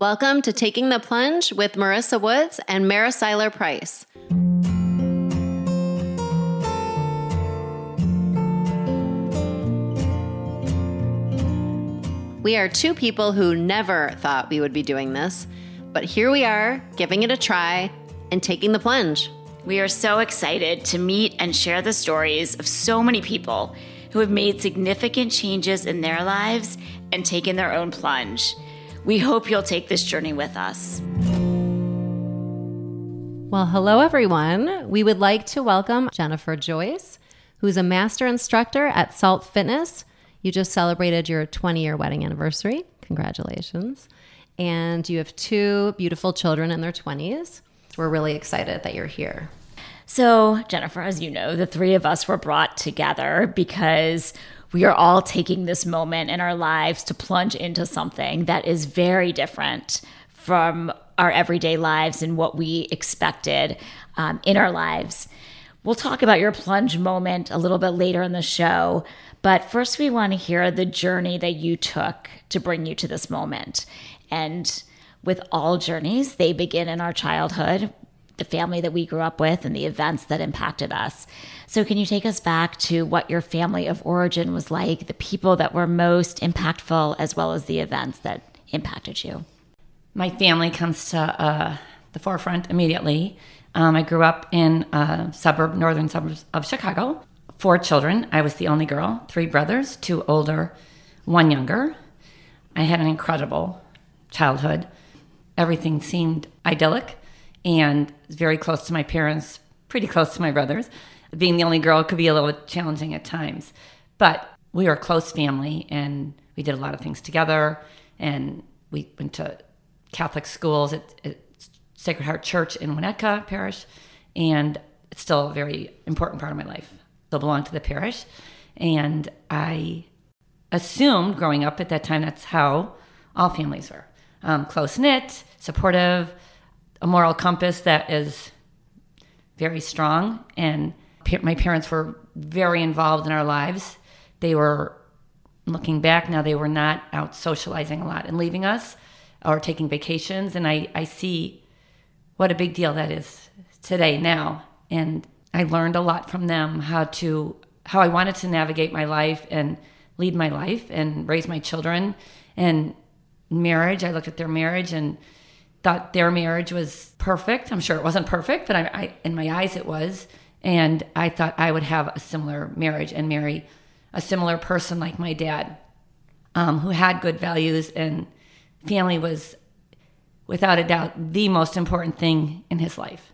Welcome to Taking the Plunge with Marissa Woods and Mara Seiler Price. We are two people who never thought we would be doing this, but here we are, giving it a try and taking the plunge. We are so excited to meet and share the stories of so many people who have made significant changes in their lives and taken their own plunge. We hope you'll take this journey with us. Well, hello, everyone. We would like to welcome Jennifer Joyce, who's a master instructor at Salt Fitness. You just celebrated your 20 year wedding anniversary. Congratulations. And you have two beautiful children in their 20s. We're really excited that you're here. So, Jennifer, as you know, the three of us were brought together because we are all taking this moment in our lives to plunge into something that is very different from our everyday lives and what we expected um, in our lives. We'll talk about your plunge moment a little bit later in the show, but first, we want to hear the journey that you took to bring you to this moment. And with all journeys, they begin in our childhood, the family that we grew up with, and the events that impacted us. So, can you take us back to what your family of origin was like, the people that were most impactful, as well as the events that impacted you? My family comes to uh, the forefront immediately. Um, I grew up in a suburb, northern suburbs of Chicago four children. I was the only girl, three brothers, two older, one younger. I had an incredible childhood. Everything seemed idyllic and very close to my parents, pretty close to my brothers. Being the only girl could be a little challenging at times, but we were a close family and we did a lot of things together. And we went to Catholic schools at, at Sacred Heart Church in Winnetka Parish, and it's still a very important part of my life still belong to the parish. And I assumed growing up at that time that's how all families were um, close knit, supportive, a moral compass that is very strong. And my parents were very involved in our lives. They were, looking back now, they were not out socializing a lot and leaving us or taking vacations. And I, I see what a big deal that is today now. And I learned a lot from them how to how I wanted to navigate my life and lead my life and raise my children and marriage. I looked at their marriage and thought their marriage was perfect. I'm sure it wasn't perfect, but I, I, in my eyes it was. And I thought I would have a similar marriage and marry a similar person like my dad, um, who had good values and family was, without a doubt, the most important thing in his life.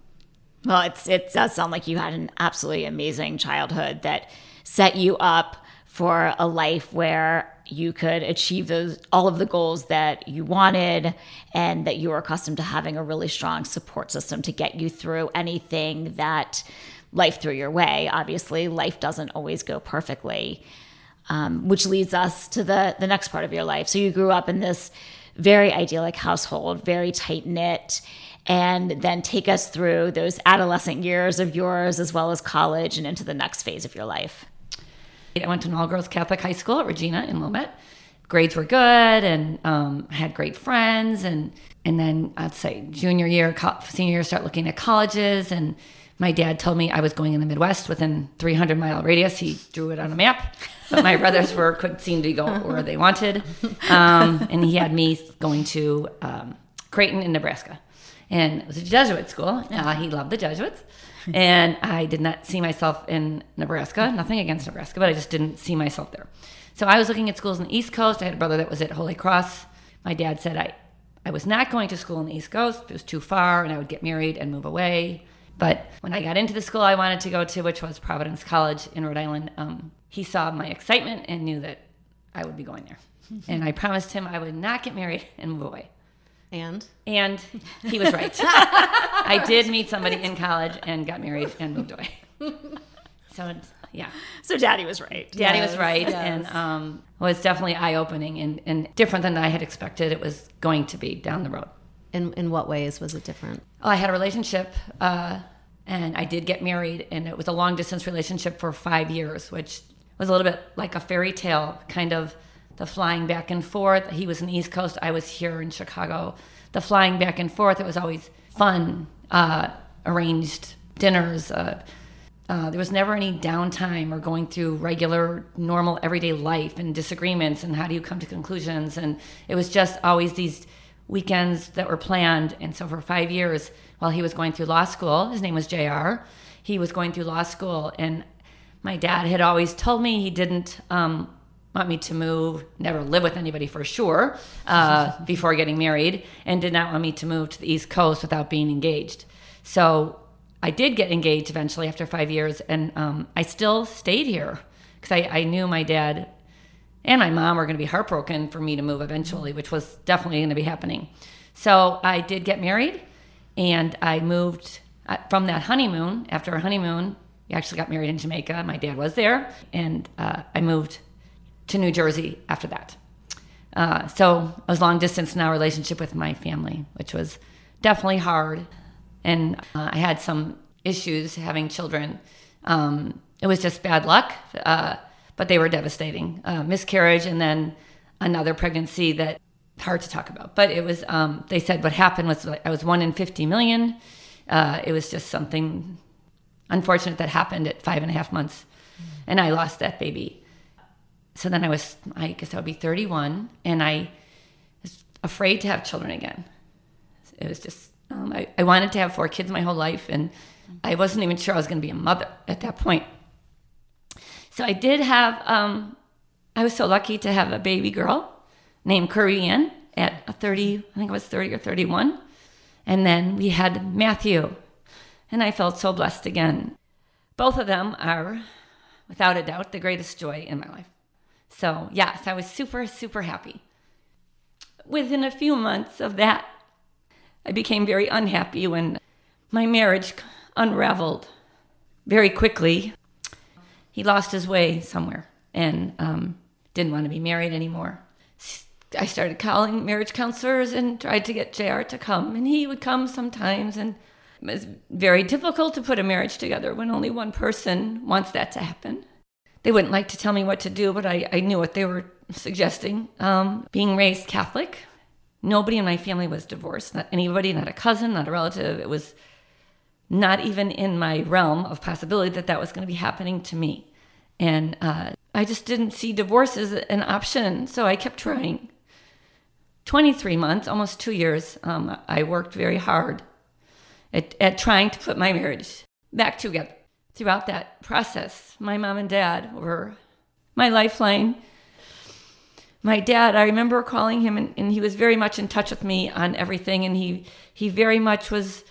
Well, it's it does sound like you had an absolutely amazing childhood that set you up for a life where you could achieve those all of the goals that you wanted and that you were accustomed to having a really strong support system to get you through anything that life threw your way. Obviously, life doesn't always go perfectly. Um, which leads us to the the next part of your life. So you grew up in this very idyllic household, very tight knit, and then take us through those adolescent years of yours as well as college and into the next phase of your life. I went to an all girls Catholic high school at Regina in Wilmette. Grades were good and um, had great friends. And, and then I'd say junior year, senior year, start looking at colleges. And my dad told me I was going in the Midwest within 300 mile radius. He drew it on a map, but my brothers were could seem to go where they wanted. Um, and he had me going to um, Creighton in Nebraska and it was a Jesuit school. Uh, he loved the Jesuits. And I did not see myself in Nebraska. Nothing against Nebraska, but I just didn't see myself there. So I was looking at schools in the East Coast. I had a brother that was at Holy Cross. My dad said I, I was not going to school in the East Coast. It was too far, and I would get married and move away. But when I got into the school I wanted to go to, which was Providence College in Rhode Island, um, he saw my excitement and knew that I would be going there. and I promised him I would not get married and move away. And? And he was right. I did meet somebody in college and got married and moved away. So, yeah. So daddy was right. Daddy yes, was right. Yes. And um, was definitely eye opening and, and different than I had expected it was going to be down the road. In, in what ways was it different? Well, I had a relationship uh, and I did get married, and it was a long distance relationship for five years, which was a little bit like a fairy tale kind of the flying back and forth. He was in the East Coast, I was here in Chicago. The flying back and forth, it was always fun, uh, arranged dinners. Uh, uh, there was never any downtime or going through regular, normal, everyday life and disagreements and how do you come to conclusions. And it was just always these weekends that were planned. And so for five years, while he was going through law school, his name was JR, he was going through law school. And my dad had always told me he didn't um, want me to move, never live with anybody for sure, uh, before getting married, and did not want me to move to the East Coast without being engaged. So I did get engaged eventually after five years, and um, I still stayed here because I, I, knew my dad and my mom were going to be heartbroken for me to move eventually, which was definitely going to be happening. So I did get married, and I moved uh, from that honeymoon. After our honeymoon, we actually got married in Jamaica. My dad was there, and uh, I moved to New Jersey after that. Uh, so I was long distance in our relationship with my family, which was definitely hard and uh, I had some issues having children. Um, it was just bad luck, uh, but they were devastating. Uh, miscarriage and then another pregnancy that hard to talk about. But it was. Um, they said what happened was I was one in fifty million. Uh, it was just something unfortunate that happened at five and a half months, and I lost that baby. So then I was, I guess I would be 31, and I was afraid to have children again. It was just um, I, I wanted to have four kids my whole life, and I wasn't even sure I was going to be a mother at that point. So I did have, um, I was so lucky to have a baby girl named Korean at 30, I think it was 30 or 31. And then we had Matthew, and I felt so blessed again. Both of them are, without a doubt, the greatest joy in my life. So, yes, I was super, super happy. Within a few months of that I became very unhappy when my marriage unraveled very quickly. He lost his way somewhere and um, didn't want to be married anymore. I started calling marriage counselors and tried to get JR to come, and he would come sometimes. And it was very difficult to put a marriage together when only one person wants that to happen. They wouldn't like to tell me what to do, but I, I knew what they were suggesting. Um, being raised Catholic, Nobody in my family was divorced, not anybody, not a cousin, not a relative. It was not even in my realm of possibility that that was going to be happening to me. And uh, I just didn't see divorce as an option. So I kept trying. 23 months, almost two years, um, I worked very hard at, at trying to put my marriage back together. Throughout that process, my mom and dad were my lifeline my dad, I remember calling him and, and, he was very much in touch with me on everything. And he, he very much was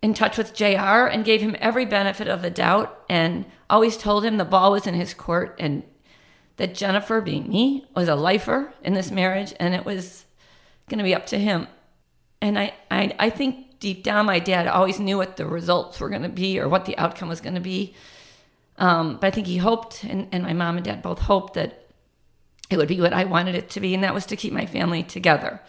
in touch with JR and gave him every benefit of the doubt and always told him the ball was in his court and that Jennifer, being me, was a lifer in this marriage and it was going to be up to him. And I, I, I think deep down, my dad always knew what the results were going to be or what the outcome was going to be. Um, but I think he hoped, and, and my mom and dad both hoped that it would be what I wanted it to be, and that was to keep my family together.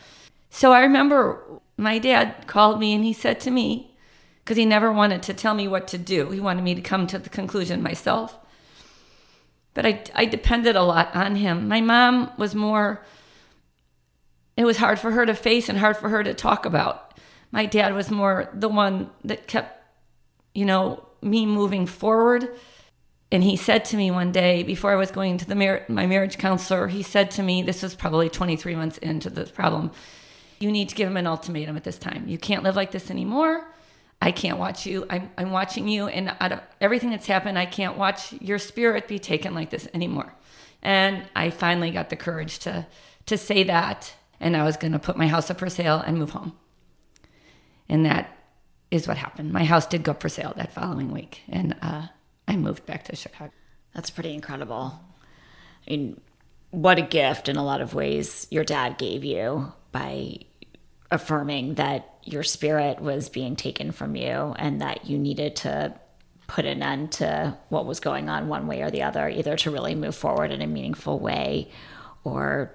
So I remember my dad called me and he said to me, because he never wanted to tell me what to do, he wanted me to come to the conclusion myself. But I, I depended a lot on him. My mom was more, it was hard for her to face and hard for her to talk about. My dad was more the one that kept, you know, me moving forward and he said to me one day before I was going to the mar- my marriage counselor, he said to me, this was probably 23 months into this problem, you need to give him an ultimatum at this time. You can't live like this anymore. I can't watch you. I'm, I'm watching you. And out of everything that's happened, I can't watch your spirit be taken like this anymore. And I finally got the courage to, to say that. And I was going to put my house up for sale and move home. And that is what happened. My house did go up for sale that following week. And, uh, I moved back to Chicago. That's pretty incredible. I mean, what a gift in a lot of ways your dad gave you by affirming that your spirit was being taken from you and that you needed to put an end to what was going on one way or the other, either to really move forward in a meaningful way or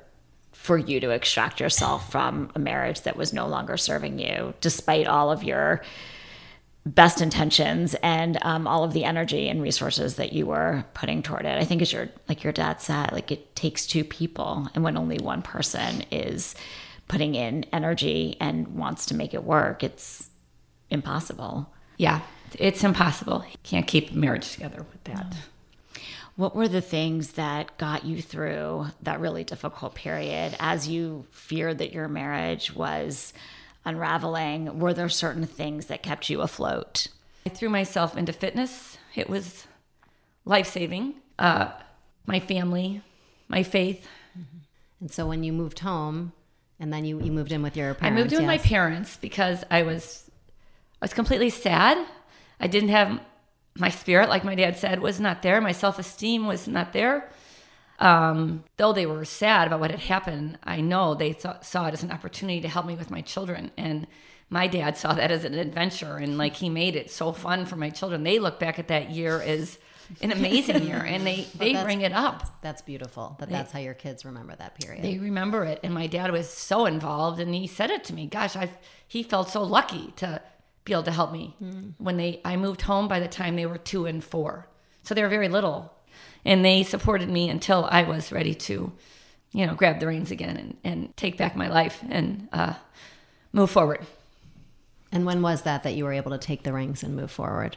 for you to extract yourself from a marriage that was no longer serving you, despite all of your best intentions and um, all of the energy and resources that you were putting toward it. I think as your like your dad said, like it takes two people, and when only one person is putting in energy and wants to make it work, it's impossible. Yeah, it's impossible. You can't keep marriage together with that. What were the things that got you through that really difficult period as you feared that your marriage was unraveling? Were there certain things that kept you afloat? I threw myself into fitness. It was life saving. Uh, my family, my faith. And so when you moved home, and then you, you moved in with your parents. I moved in with my parents because I was I was completely sad. I didn't have my spirit, like my dad said, was not there. My self esteem was not there. Um, though they were sad about what had happened, I know they saw, saw it as an opportunity to help me with my children. And my dad saw that as an adventure, and like he made it so fun for my children. They look back at that year as an amazing year, and they they that's- bring it up. That's beautiful. That that's how your kids remember that period. They remember it, and my dad was so involved, and he said it to me. Gosh, I he felt so lucky to be able to help me when they I moved home. By the time they were two and four, so they were very little, and they supported me until I was ready to, you know, grab the reins again and, and take back my life and uh, move forward. and when was that that you were able to take the reins and move forward?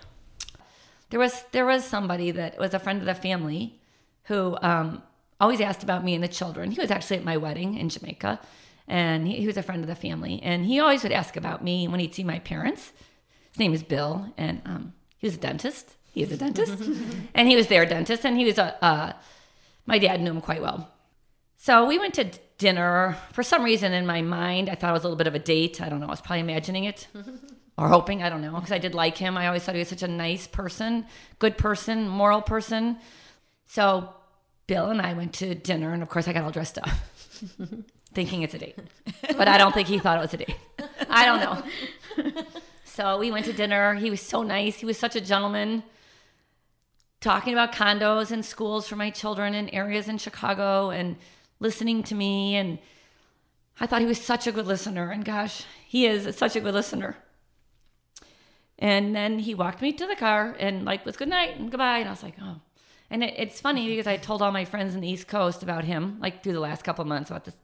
there was there was somebody that was a friend of the family who um, always asked about me and the children. He was actually at my wedding in Jamaica, and he, he was a friend of the family. And he always would ask about me when he'd see my parents. His name is Bill, and um, he was a dentist. He is a dentist, and he was their dentist, and he was a. Uh, my dad knew him quite well. So we went to dinner. For some reason, in my mind, I thought it was a little bit of a date. I don't know. I was probably imagining it or hoping. I don't know because I did like him. I always thought he was such a nice person, good person, moral person. So Bill and I went to dinner, and of course, I got all dressed up, thinking it's a date. But I don't think he thought it was a date. I don't know. So we went to dinner. He was so nice. He was such a gentleman. Talking about condos and schools for my children in areas in Chicago and listening to me. And I thought he was such a good listener. And gosh, he is such a good listener. And then he walked me to the car and like was good night and goodbye. And I was like, oh. And it, it's funny because I told all my friends in the East Coast about him, like through the last couple months, about this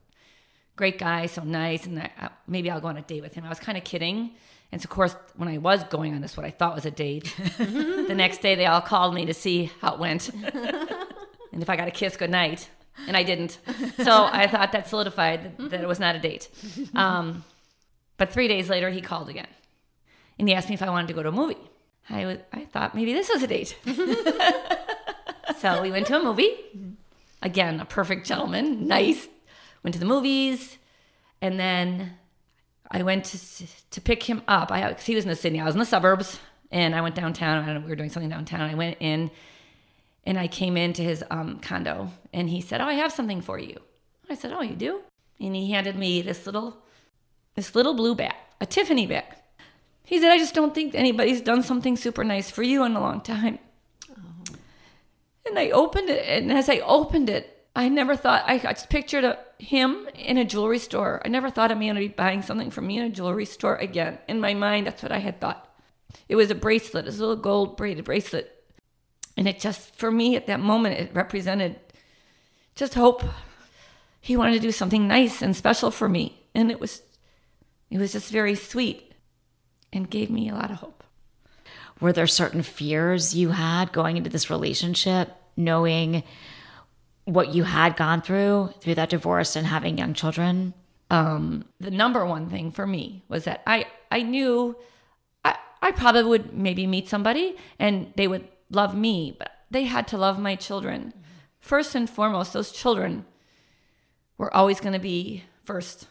great guy, so nice, and that, uh, maybe I'll go on a date with him. I was kind of kidding. And so, of course, when I was going on this, what I thought was a date, the next day they all called me to see how it went and if I got a kiss goodnight. And I didn't. So I thought that solidified that, that it was not a date. Um, but three days later, he called again and he asked me if I wanted to go to a movie. I, was, I thought maybe this was a date. so we went to a movie. Again, a perfect gentleman, nice. Went to the movies, and then I went to to pick him up. I because he was in the city, I was in the suburbs, and I went downtown. I don't know, we were doing something downtown. I went in, and I came into his um, condo, and he said, "Oh, I have something for you." I said, "Oh, you do?" And he handed me this little this little blue bag, a Tiffany bag. He said, "I just don't think anybody's done something super nice for you in a long time." And I opened it, and as I opened it, I never thought I just pictured a, him in a jewelry store. I never thought me going to be buying something from me in a jewelry store again. In my mind, that's what I had thought. It was a bracelet, it was a little gold braided bracelet, and it just for me at that moment it represented just hope. He wanted to do something nice and special for me, and it was it was just very sweet and gave me a lot of hope. Were there certain fears you had going into this relationship, knowing what you had gone through through that divorce and having young children? um, the number one thing for me was that I I knew I I probably would maybe meet somebody and they would love me, but they had to love my children. First and foremost, those children were always going to be first,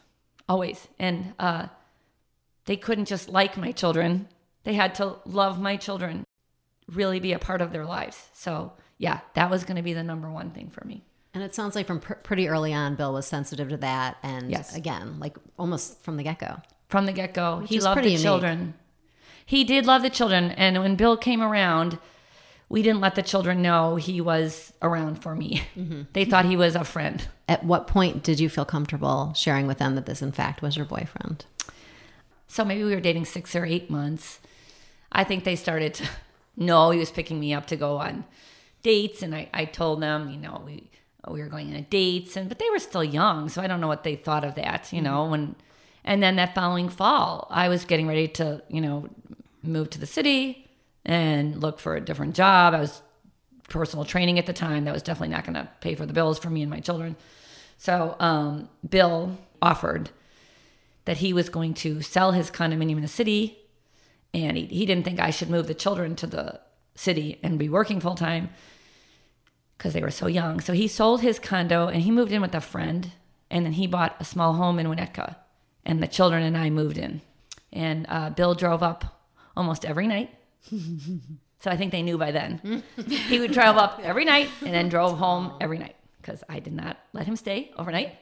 always, and uh, they couldn't just like my children; they had to love my children, really be a part of their lives. So yeah, that was going to be the number one thing for me. And it sounds like from pr- pretty early on, Bill was sensitive to that. And Yes. again, like almost from the get go. from the get go. He loved the unique. children. He did love the children. And when Bill came around, we didn't let the children know he was around for me. Mm-hmm. They thought he was a friend. At what point did you feel comfortable sharing with them that this, in fact, was your boyfriend? So maybe we were dating six or eight months. I think they started to know he was picking me up to go on dates, and I, I told them, you know, we we were going on dates, and but they were still young, so I don't know what they thought of that, you know. When and then that following fall, I was getting ready to, you know, move to the city and look for a different job. I was personal training at the time that was definitely not going to pay for the bills for me and my children. So um, Bill offered that he was going to sell his condominium in the city, and he, he didn't think I should move the children to the city and be working full time because they were so young. So he sold his condo and he moved in with a friend, and then he bought a small home in Winnetka, and the children and I moved in. And uh, Bill drove up almost every night. so I think they knew by then. he would drive up every night and then drove home every night because I did not let him stay overnight,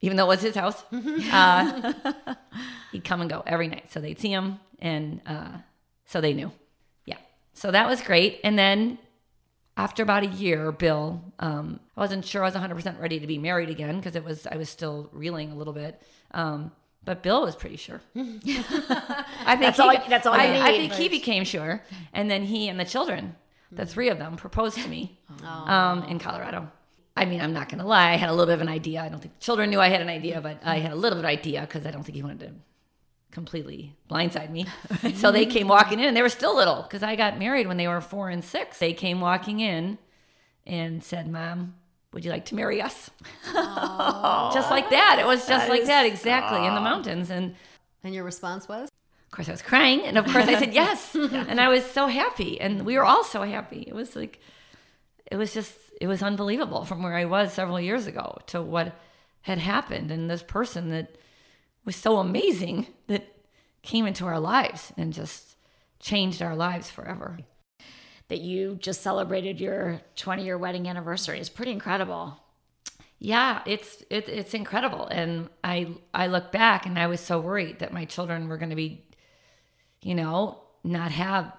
even though it was his house. Uh, he'd come and go every night. So they'd see him, and uh, so they knew. Yeah. So that was great. And then after about a year, Bill, um, I wasn't sure I was 100% ready to be married again because it was I was still reeling a little bit. Um, but Bill was pretty sure. I think That's he, all- that's all I, I need. think he became sure, and then he and the children, the three of them, proposed to me um, in Colorado. I mean, I'm not gonna lie. I had a little bit of an idea. I don't think the children knew I had an idea, but I had a little bit of idea because I don't think he wanted to completely blindside me. so they came walking in, and they were still little because I got married when they were four and six. They came walking in and said, "Mom, would you like to marry us?" just like that. It was just like that, exactly in the mountains. And And your response was? of course, I was crying, and of course, I said yes, and I was so happy, and we were all so happy. It was like, it was just, it was unbelievable from where I was several years ago to what had happened, and this person that was so amazing that came into our lives and just changed our lives forever. That you just celebrated your 20 year wedding anniversary is pretty incredible. Yeah, it's it, it's incredible, and I I look back and I was so worried that my children were going to be, you know, not have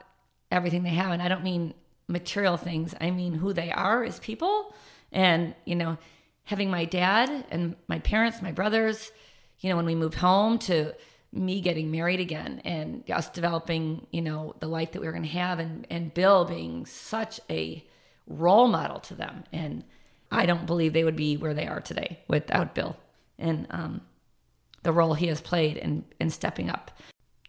everything they have, and I don't mean material things. I mean who they are as people, and you know, having my dad and my parents, my brothers, you know, when we moved home to me getting married again and us developing, you know, the life that we were going to have, and and Bill being such a role model to them and I don't believe they would be where they are today without Bill and um, the role he has played in, in stepping up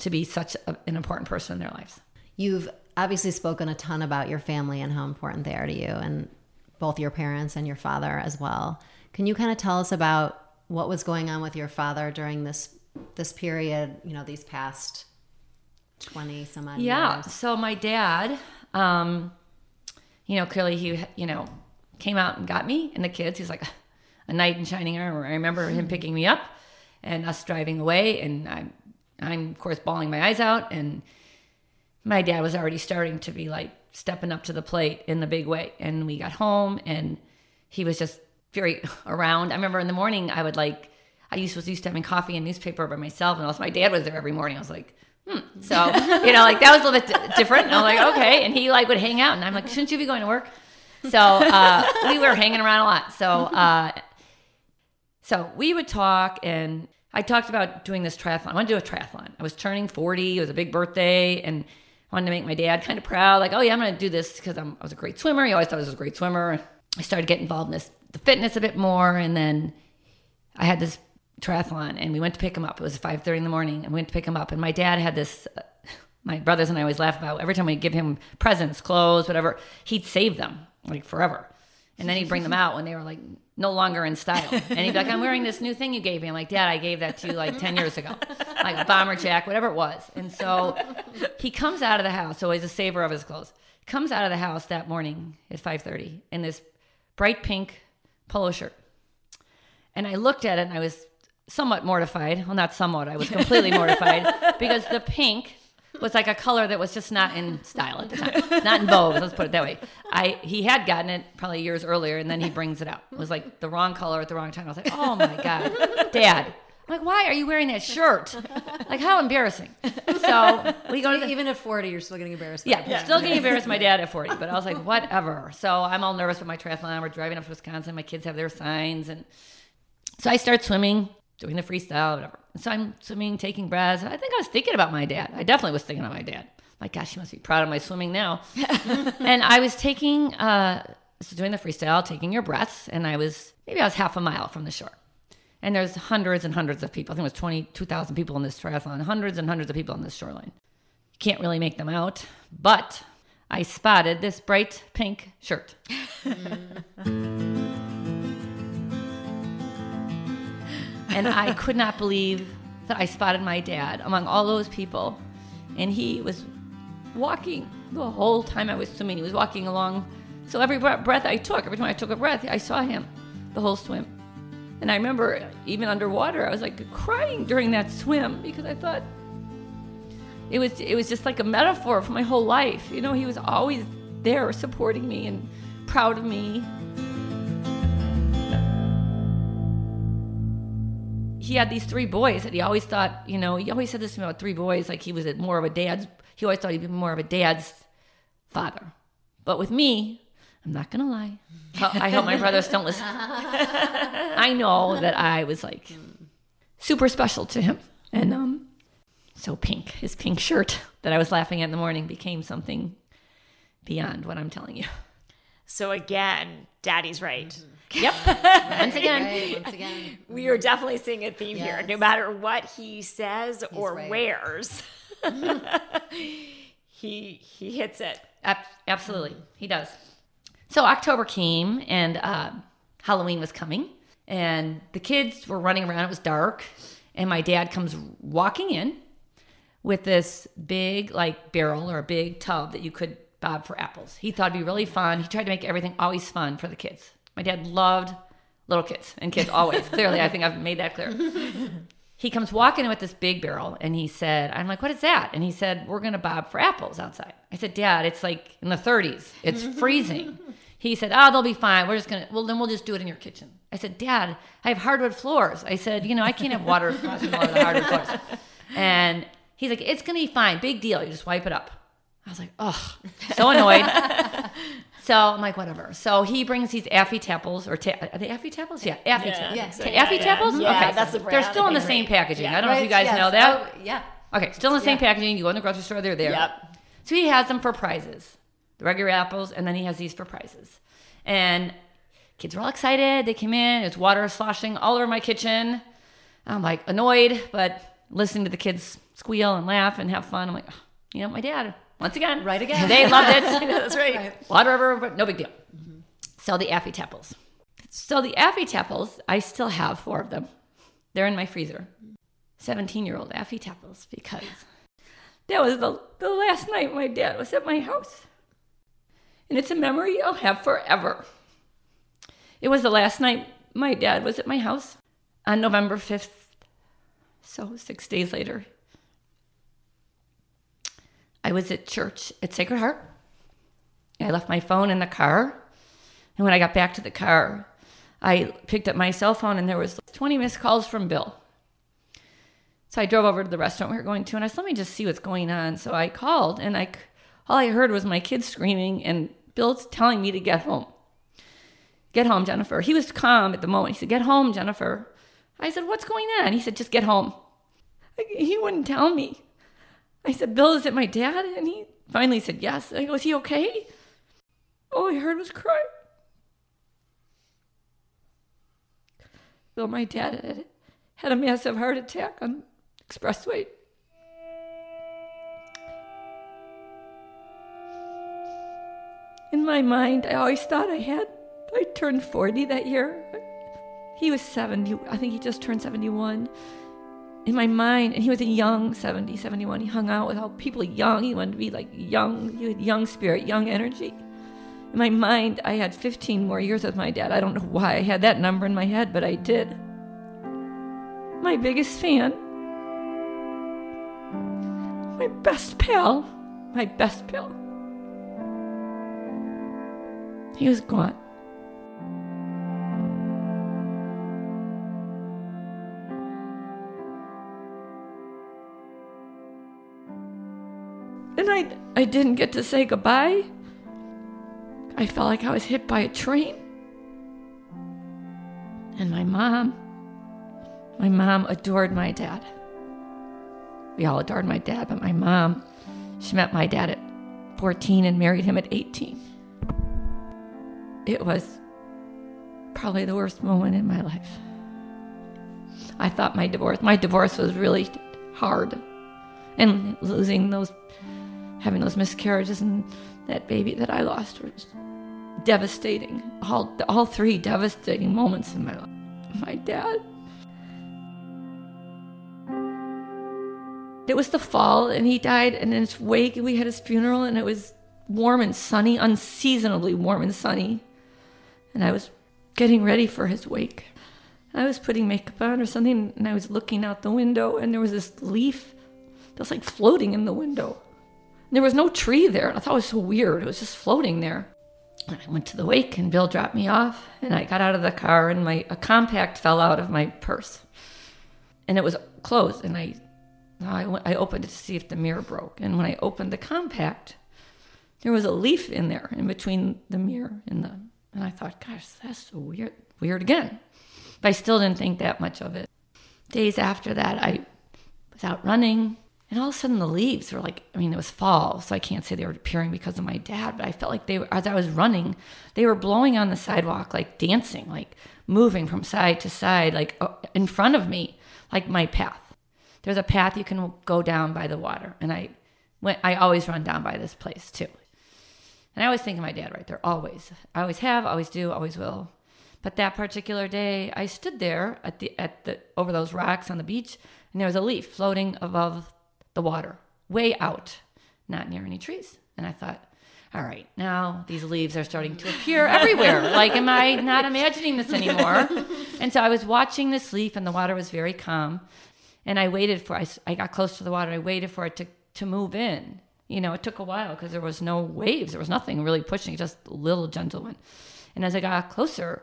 to be such a, an important person in their lives. You've obviously spoken a ton about your family and how important they are to you, and both your parents and your father as well. Can you kind of tell us about what was going on with your father during this this period? You know, these past twenty some odd Yeah. years. Yeah. So my dad, um, you know, clearly he, you know, came out and got me and the kids. He's like a knight in shining armor. I remember him picking me up and us driving away, and I'm, I'm of course bawling my eyes out. And my dad was already starting to be like stepping up to the plate in the big way. And we got home, and he was just very around. I remember in the morning, I would like, I used was used to having coffee and newspaper by myself, and also my dad was there every morning. I was like, hmm. So you know, like that was a little bit di- different. And I was like, okay. And he like would hang out, and I'm like, shouldn't you be going to work? So uh, we were hanging around a lot. So uh, so we would talk, and I talked about doing this triathlon. I wanted to do a triathlon. I was turning 40. It was a big birthday, and I wanted to make my dad kind of proud. Like, oh yeah, I'm going to do this because I was a great swimmer. He always thought I was a great swimmer. I started getting involved in this the fitness a bit more, and then I had this triathlon, and we went to pick him up. It was 5:30 in the morning, and we went to pick him up, and my dad had this. Uh, my brothers and I always laugh about every time we give him presents, clothes, whatever, he'd save them like forever. And then he'd bring them out when they were like no longer in style. And he'd be like, I'm wearing this new thing you gave me. I'm like, Dad, I gave that to you like 10 years ago. Like a bomber jack, whatever it was. And so he comes out of the house, so he's a saver of his clothes. Comes out of the house that morning at 5:30 in this bright pink polo shirt. And I looked at it and I was somewhat mortified. Well, not somewhat, I was completely mortified because the pink was like a color that was just not in style at the time, not in vogue. Let's put it that way. I he had gotten it probably years earlier, and then he brings it out. It was like the wrong color at the wrong time. I was like, oh my god, Dad. I'm like, why are you wearing that shirt? Like, how embarrassing. So we go to the even at forty, you're still getting embarrassed. yeah, still getting embarrassed my dad at 40, but I was like, whatever. So I'm all nervous with my triathlon. We're driving up to Wisconsin. My kids have their signs. And so I start swimming, doing the freestyle, whatever. So I'm swimming, taking breaths. I think I was thinking about my dad. I definitely was thinking about my dad. My gosh, she must be proud of my swimming now. and I was taking, uh, so doing the freestyle, taking your breaths, and I was maybe I was half a mile from the shore. And there's hundreds and hundreds of people. I think it was 22,000 people in this triathlon, hundreds and hundreds of people on this shoreline. You can't really make them out, but I spotted this bright pink shirt. and I could not believe that I spotted my dad among all those people. And he was walking the whole time I was swimming. He was walking along. So every breath I took, every time I took a breath, I saw him the whole swim. And I remember even underwater, I was like crying during that swim because I thought it was it was just like a metaphor for my whole life. You know, he was always there supporting me and proud of me. he had these three boys that he always thought, you know, he always said this to me about three boys, like he was more of a dad's, he always thought he'd be more of a dad's father. But with me, I'm not going to lie. I hope my brothers don't listen. I know that I was like super special to him. And um, so pink, his pink shirt that I was laughing at in the morning became something beyond what I'm telling you. So again, daddy's right. Mm-hmm. Yep. once again, right, once again, we are definitely seeing a theme yes. here. No matter what he says He's or right. wears, he he hits it. absolutely, he does. So October came, and uh, Halloween was coming, and the kids were running around. It was dark, and my dad comes walking in with this big like barrel or a big tub that you could bob for apples. He thought it'd be really fun. He tried to make everything always fun for the kids. My dad loved little kids and kids always. Clearly, I think I've made that clear. He comes walking in with this big barrel and he said, I'm like, what is that? And he said, we're going to bob for apples outside. I said, Dad, it's like in the 30s. It's freezing. He said, oh, they'll be fine. We're just going to, well, then we'll just do it in your kitchen. I said, Dad, I have hardwood floors. I said, you know, I can't have water splashing all over the hardwood floors. And he's like, it's going to be fine. Big deal. You just wipe it up. I was like, oh, so annoyed. So I'm like, whatever. So he brings these Affy Tapples, or ta- are they Affy Tapples? Yeah, Affy yeah. Tapples. Yes. Yeah, Affy yeah. Tapples? Yeah, okay. that's the brand. They're still in the same packaging. Yeah. I don't know if you guys yes. know that. Oh, yeah. Okay, still in the same Yeah. packaging. You go in the grocery store, they're there. Yep. So he has them for prizes, the regular apples, and then he has these for prizes. And kids were all excited. They came in. It's water sloshing all over my kitchen. I'm like annoyed, but listening to the kids squeal and laugh and have fun. I'm like, "Oh, you know, my dad once again, Right again. They loved it. That's right. Water over, but no big deal. Mm-hmm. So the Affy Tapples. So the Affy Tapples, I still have four of them. They're in my freezer. 17 year old Affy Tapples because that was the, the last night my dad was at my house. And it's a memory I'll have forever. It was the last night my dad was at my house on November 5th. So six days later, I was at church at Sacred Heart. I left my phone in the car. And when I got back to the car, I picked up my cell phone and there was 20 missed calls from Bill. So I drove over to the restaurant we were going to and I said, let me just see what's going on. So I called and I, all I heard was my kids screaming and Bill's telling me to get home. Get home, Jennifer. He was calm at the moment. He said, get home, Jennifer. I said, what's going on? He said, just get home. He wouldn't tell me. I said, Bill, is it my dad? And he finally said, yes. I go, is he okay? All I heard was crying. Bill, my dad had, had a massive heart attack on expressway. In my mind, I always thought I had, I turned 40 that year. He was 70, I think he just turned 71 in my mind, and he was a young 70, 71. He hung out with all people young. He wanted to be like young. He had young spirit, young energy. In my mind, I had 15 more years with my dad. I don't know why I had that number in my head, but I did. My biggest fan, my best pal, my best pal. He was gone. And I, I didn't get to say goodbye. I felt like I was hit by a train. And my mom, my mom adored my dad. We all adored my dad, but my mom, She met my dad at 14 and married him at 18. It was probably the worst moment in my life. I thought my divorce, my divorce was really hard. And losing those, having those miscarriages and that baby that I lost was devastating. All, all three devastating moments in my life. My dad. It was the fall, and he died. And in his wake, we had his funeral, and it was warm and sunny, unseasonably warm and sunny. And I was getting ready for his wake. I was putting makeup on or something, and I was looking out the window, and there was this leaf that was like floating in the window. And there was no tree there, and I thought it was so weird. It was just floating there. And I went to the wake, and Bill dropped me off, and I got out of the car, and my a compact fell out of my purse, and it was closed, and I, I, went, I opened it to see if the mirror broke, and when I opened the compact, there was a leaf in there, in between the mirror and the, and I thought, gosh, that's so weird, weird again. But I still didn't think that much of it. Days after that, I was out running, and all of a sudden the leaves were like, I mean, it was fall, so I can't say they were appearing because of my dad, but I felt like they were, as I was running, they were blowing on the sidewalk, like dancing, like moving from side to side, like uh, in front of me, like my path. There's a path you can go down by the water, and I went, I always run down by this place too. And I always think of my dad right there, always. I always have, always do, always will. But that particular day, I stood there at the at the over those rocks on the beach, and there was a leaf floating above the water, way out, not near any trees. And I thought, all right, now these leaves are starting to appear everywhere. like, am I not imagining this anymore? And so I was watching this leaf, and the water was very calm. And I waited for, I, I got close to the water. I waited for it to, to move in. You know, it took a while because there was no waves. There was nothing really pushing, just little gentle one. And as I got closer,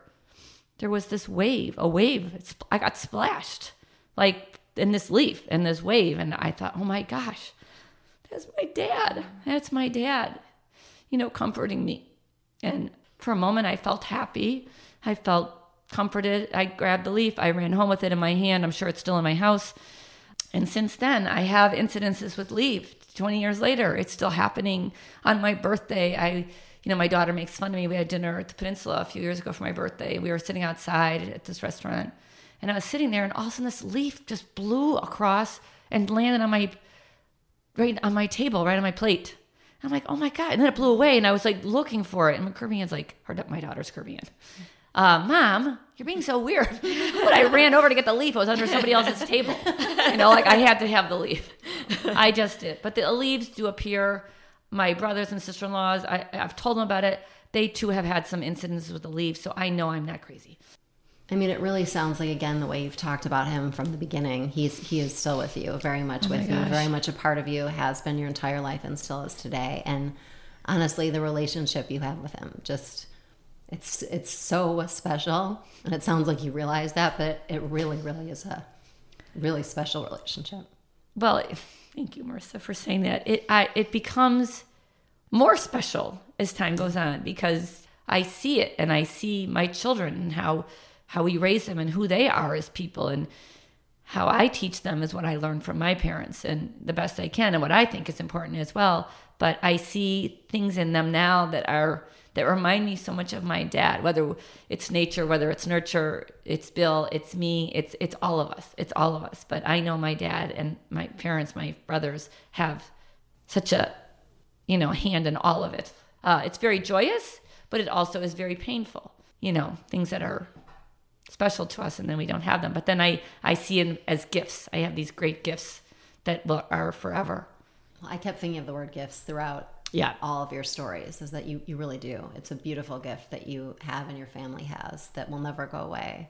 there was this wave, a wave. I got splashed like in this leaf and this wave. And I thought, oh my gosh, that's my dad. That's my dad, you know, comforting me. And for a moment, I felt happy. I felt comforted. I grabbed the leaf. I ran home with it in my hand. I'm sure it's still in my house. And since then, I have incidences with leaf. 20 years later, it's still happening on my birthday. I you know, my daughter makes fun of me. We had dinner at the peninsula a few years ago for my birthday. We were sitting outside at this restaurant, and I was sitting there, and all of a sudden, this leaf just blew across and landed on my right on my table, right on my plate. I'm like, oh my god! And then it blew away, and I was like looking for it. And my Caribbean's like, her, my daughter's Caribbean. Uh, Mom, you're being so weird. but I ran over to get the leaf. It was under somebody else's table. You know, like I had to have the leaf. I just did. But the leaves do appear my brothers and sister in laws, I, I've told them about it. They too have had some incidents with the leaves, so I know I'm not crazy. I mean, it really sounds like again the way you've talked about him from the beginning. He's he is still with you, very much oh with you, very much a part of you, has been your entire life and still is today. And honestly, the relationship you have with him, just it's it's so special. And it sounds like you realize that, but it really, really is a really special relationship. Well, Thank you, Marissa, for saying that. It I, it becomes more special as time goes on because I see it and I see my children and how how we raise them and who they are as people and how I teach them is what I learned from my parents and the best I can and what I think is important as well. But I see things in them now that are that remind me so much of my dad whether it's nature whether it's nurture it's bill it's me it's it's all of us it's all of us. But i know my dad and my parents my brothers have such a you know hand in all of it. Uh, it's very joyous but it also is very painful you know things that are special to us and then we don't have them. But then i i see them as gifts. I have these great gifts that are forever. I kept thinking of the word gifts throughout yeah. all of your stories is that you you really do. It's a beautiful gift that you have and your family has that will never go away.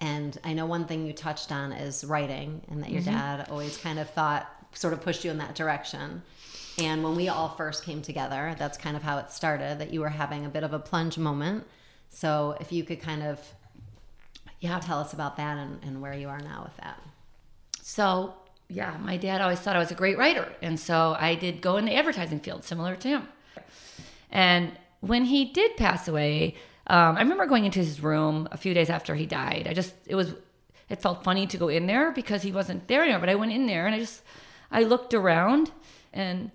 And i know one thing you touched on is writing and that your mm-hmm. dad always kind of thought sort of pushed you in that direction. And when we all first came together that's kind of how it started that you were having a bit of a plunge moment. So if you could kind of yeah. tell us about that and, and where you are now with that. So yeah, my dad always thought I was a great writer. And so I did go in the advertising field, similar to him. And when he did pass away, um, I remember going into his room a few days after he died. I just, it was, it felt funny to go in there because he wasn't there anymore. But I went in there and I just, I looked around and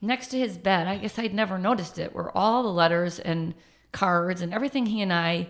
next to his bed, I guess I'd never noticed it, were all the letters and cards and everything he and I,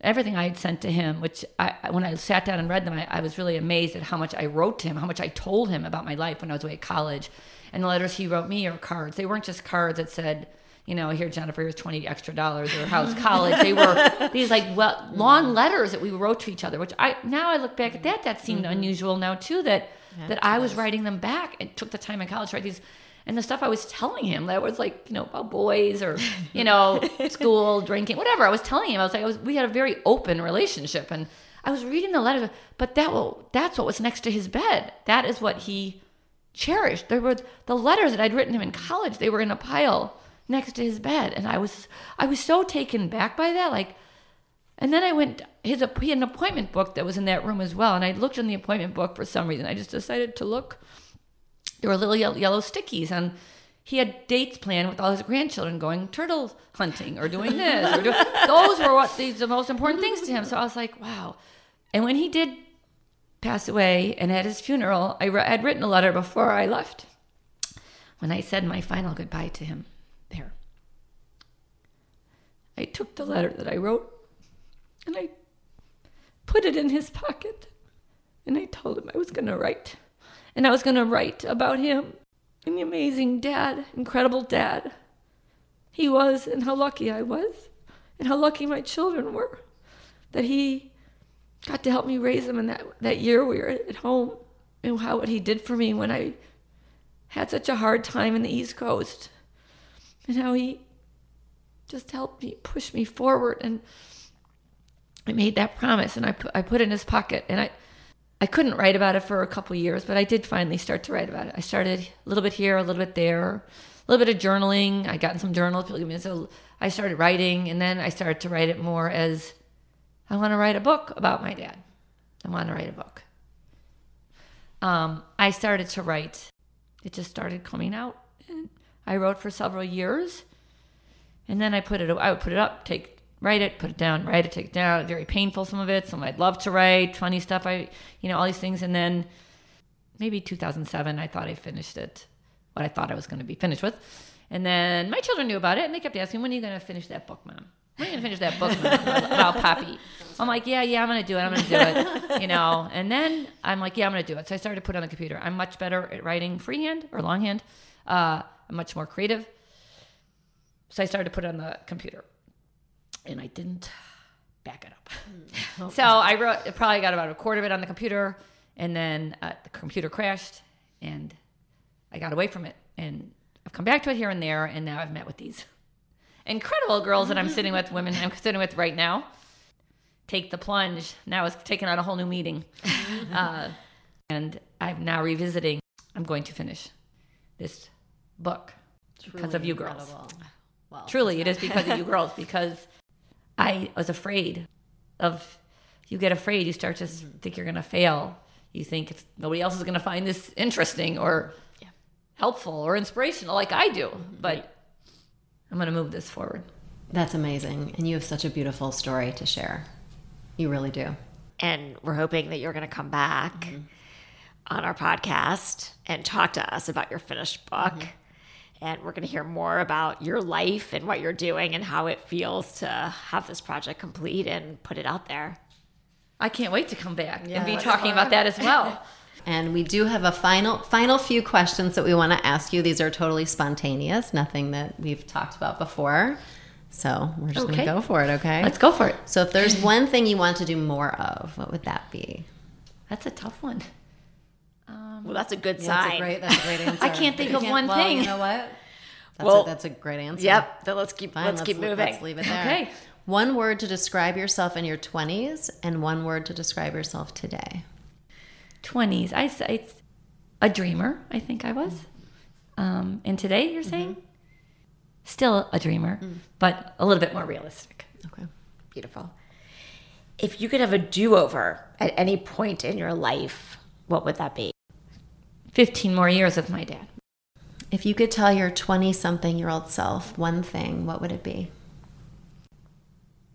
everything I had sent to him, which I, when I sat down and read them, I, I was really amazed at how much I wrote to him, how much I told him about my life when I was away at college. And the letters he wrote me are cards. They weren't just cards that said, you know, here, Jennifer, here's 20 extra dollars or how's college. They were these like well, long letters that we wrote to each other, which I, now I look back at that, that seemed mm-hmm. unusual now too, that, that I was writing them back and took the time in college to write these and the stuff I was telling him that was like, you know, about boys or, you know, school, drinking, whatever. I was telling him, I was like, I was, we had a very open relationship. And I was reading the letters, but that will, that's what was next to his bed. That is what he cherished. There were the letters that I'd written him in college. They were in a pile next to his bed. And I was, I was so taken back by that. Like, and then I went, his, he had an appointment book that was in that room as well. And I looked in the appointment book for some reason. I just decided to look there were little yellow stickies and he had dates planned with all his grandchildren going turtle hunting or doing this or doing, those were what these the most important things to him. So i was like wow. And when he did pass away and at his funeral i had written a letter before i left when i said my final goodbye to him there. I took the letter that i wrote and i put it in his pocket and i told him i was going to write and I was going to write about him and the amazing dad, incredible dad he was, and how lucky I was, and how lucky my children were that he got to help me raise them in that, that year we were at home, and how what he did for me when I had such a hard time in the East Coast, and how he just helped me push me forward. And I made that promise, and I put, I put it in his pocket, and I I couldn't write about it for a couple years, but I did finally start to write about it. I started a little bit here, a little bit there, a little bit of journaling. I got in some journals. So I started writing, and then I started to write it more as I want to write a book about my dad. I want to write a book. Um, I started to write. It just started coming out. And I wrote for several years, and then I put it. I would put it up, take write it, put it down, write it, take it down. Very painful, some of it. Some I'd love to write, funny stuff. I, you know, all these things. And then maybe 2007, I thought I finished it, what I thought I was going to be finished with. And then my children knew about it, and they kept asking, "When are you going to finish that book, mom? When are you going to finish that book about Poppy?" I'm like, "Yeah, yeah, I'm going to do it. I'm going to do it." You know. And then I'm like, "Yeah, I'm going to do it." So I started to put it on the computer. I'm much better at writing freehand or longhand. Uh, I'm much more creative. So I started to put it on the computer and I didn't back it up. Mm. so I wrote, probably got about a quarter of it on the computer, and then uh, the computer crashed, and I got away from it. And I've come back to it here and there, and now I've met with these incredible girls that I'm sitting with, women I'm sitting with right now. Take the plunge. Now it's taken on a whole new meaning. Uh, and I'm now revisiting. I'm going to finish this book Truly because of you girls. Well, Truly, it is because of you girls, because I was afraid of, you get afraid, you start to think you're going to fail. You think it's, nobody else is going to find this interesting or yeah. helpful or inspirational like I do. Mm-hmm. But I'm going to move this forward. That's amazing. And you have such a beautiful story to share. You really do. And we're hoping that you're going to come back mm-hmm. on our podcast and talk to us about your finished book. Mm-hmm and we're going to hear more about your life and what you're doing and how it feels to have this project complete and put it out there. I can't wait to come back yeah, and be talking about that as well. and we do have a final final few questions that we want to ask you. These are totally spontaneous, nothing that we've talked about before. So we're just okay. going to go for it, okay? Let's go for it. So if there's one thing you want to do more of, what would that be? That's a tough one. Um, well, that's a good yeah, sign. That's a great, that's a great answer. I can't think of one well, thing. You know what? That's well, a, that's a great answer. Yep. Then let's keep Fine, let's, let's keep moving. Let's leave it there. Okay. One word to describe yourself in your twenties, and one word to describe yourself today. Twenties. I say a dreamer. I think I was. Um, and today, you're saying mm-hmm. still a dreamer, mm. but a little bit more realistic. Okay. Beautiful. If you could have a do over at any point in your life, what would that be? 15 more years with my dad. If you could tell your 20 something year old self one thing, what would it be?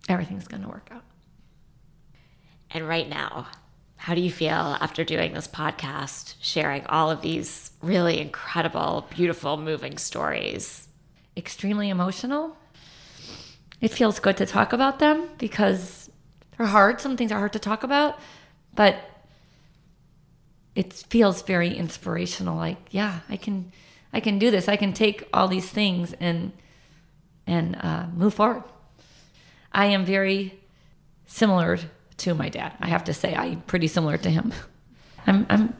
Everything's going to work out. And right now, How do you feel after doing this podcast, sharing all of these really incredible, beautiful, moving stories? Extremely emotional. It feels good to talk about them because they're hard. Some things are hard to talk about, but it feels very inspirational. Like, yeah, I can, I can do this. I can take all these things and and uh, move forward. I am very similar to my dad. I have to say, I'm pretty similar to him. I'm I'm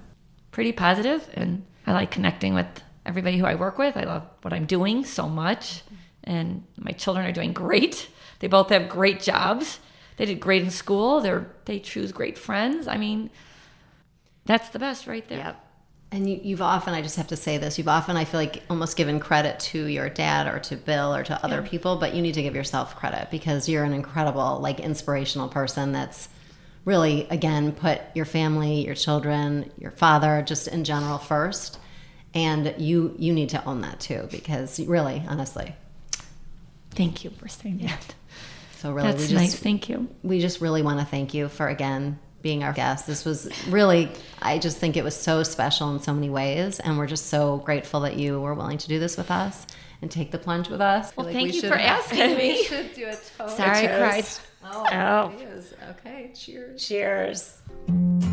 pretty positive, and I like connecting with everybody who I work with. I love what I'm doing so much, and my children are doing great. They both have great jobs. They did great in school. They're they choose great friends. I mean that's the best right there. Yep. And you, you've often, I just have to say this, you've often, I feel like, almost given credit to your dad or to Bill or to other people, but you need to give yourself credit because you're an incredible, like, inspirational person that's really, again, put your family, your children, your father, just in general first. And you you need to own that too because really, honestly. Thank you for saying that. So really, That's just nice. Thank you. we just really want to thank you for again being our guest. This was really, I just think it was so special in so many ways, and we're just so grateful that you were willing to do this with us and take the plunge with us. Well, Feel thank we you should- for asking me. we should do a toast. Sorry, I cried. toast. Oh, Oh. okay. Cheers. Cheers.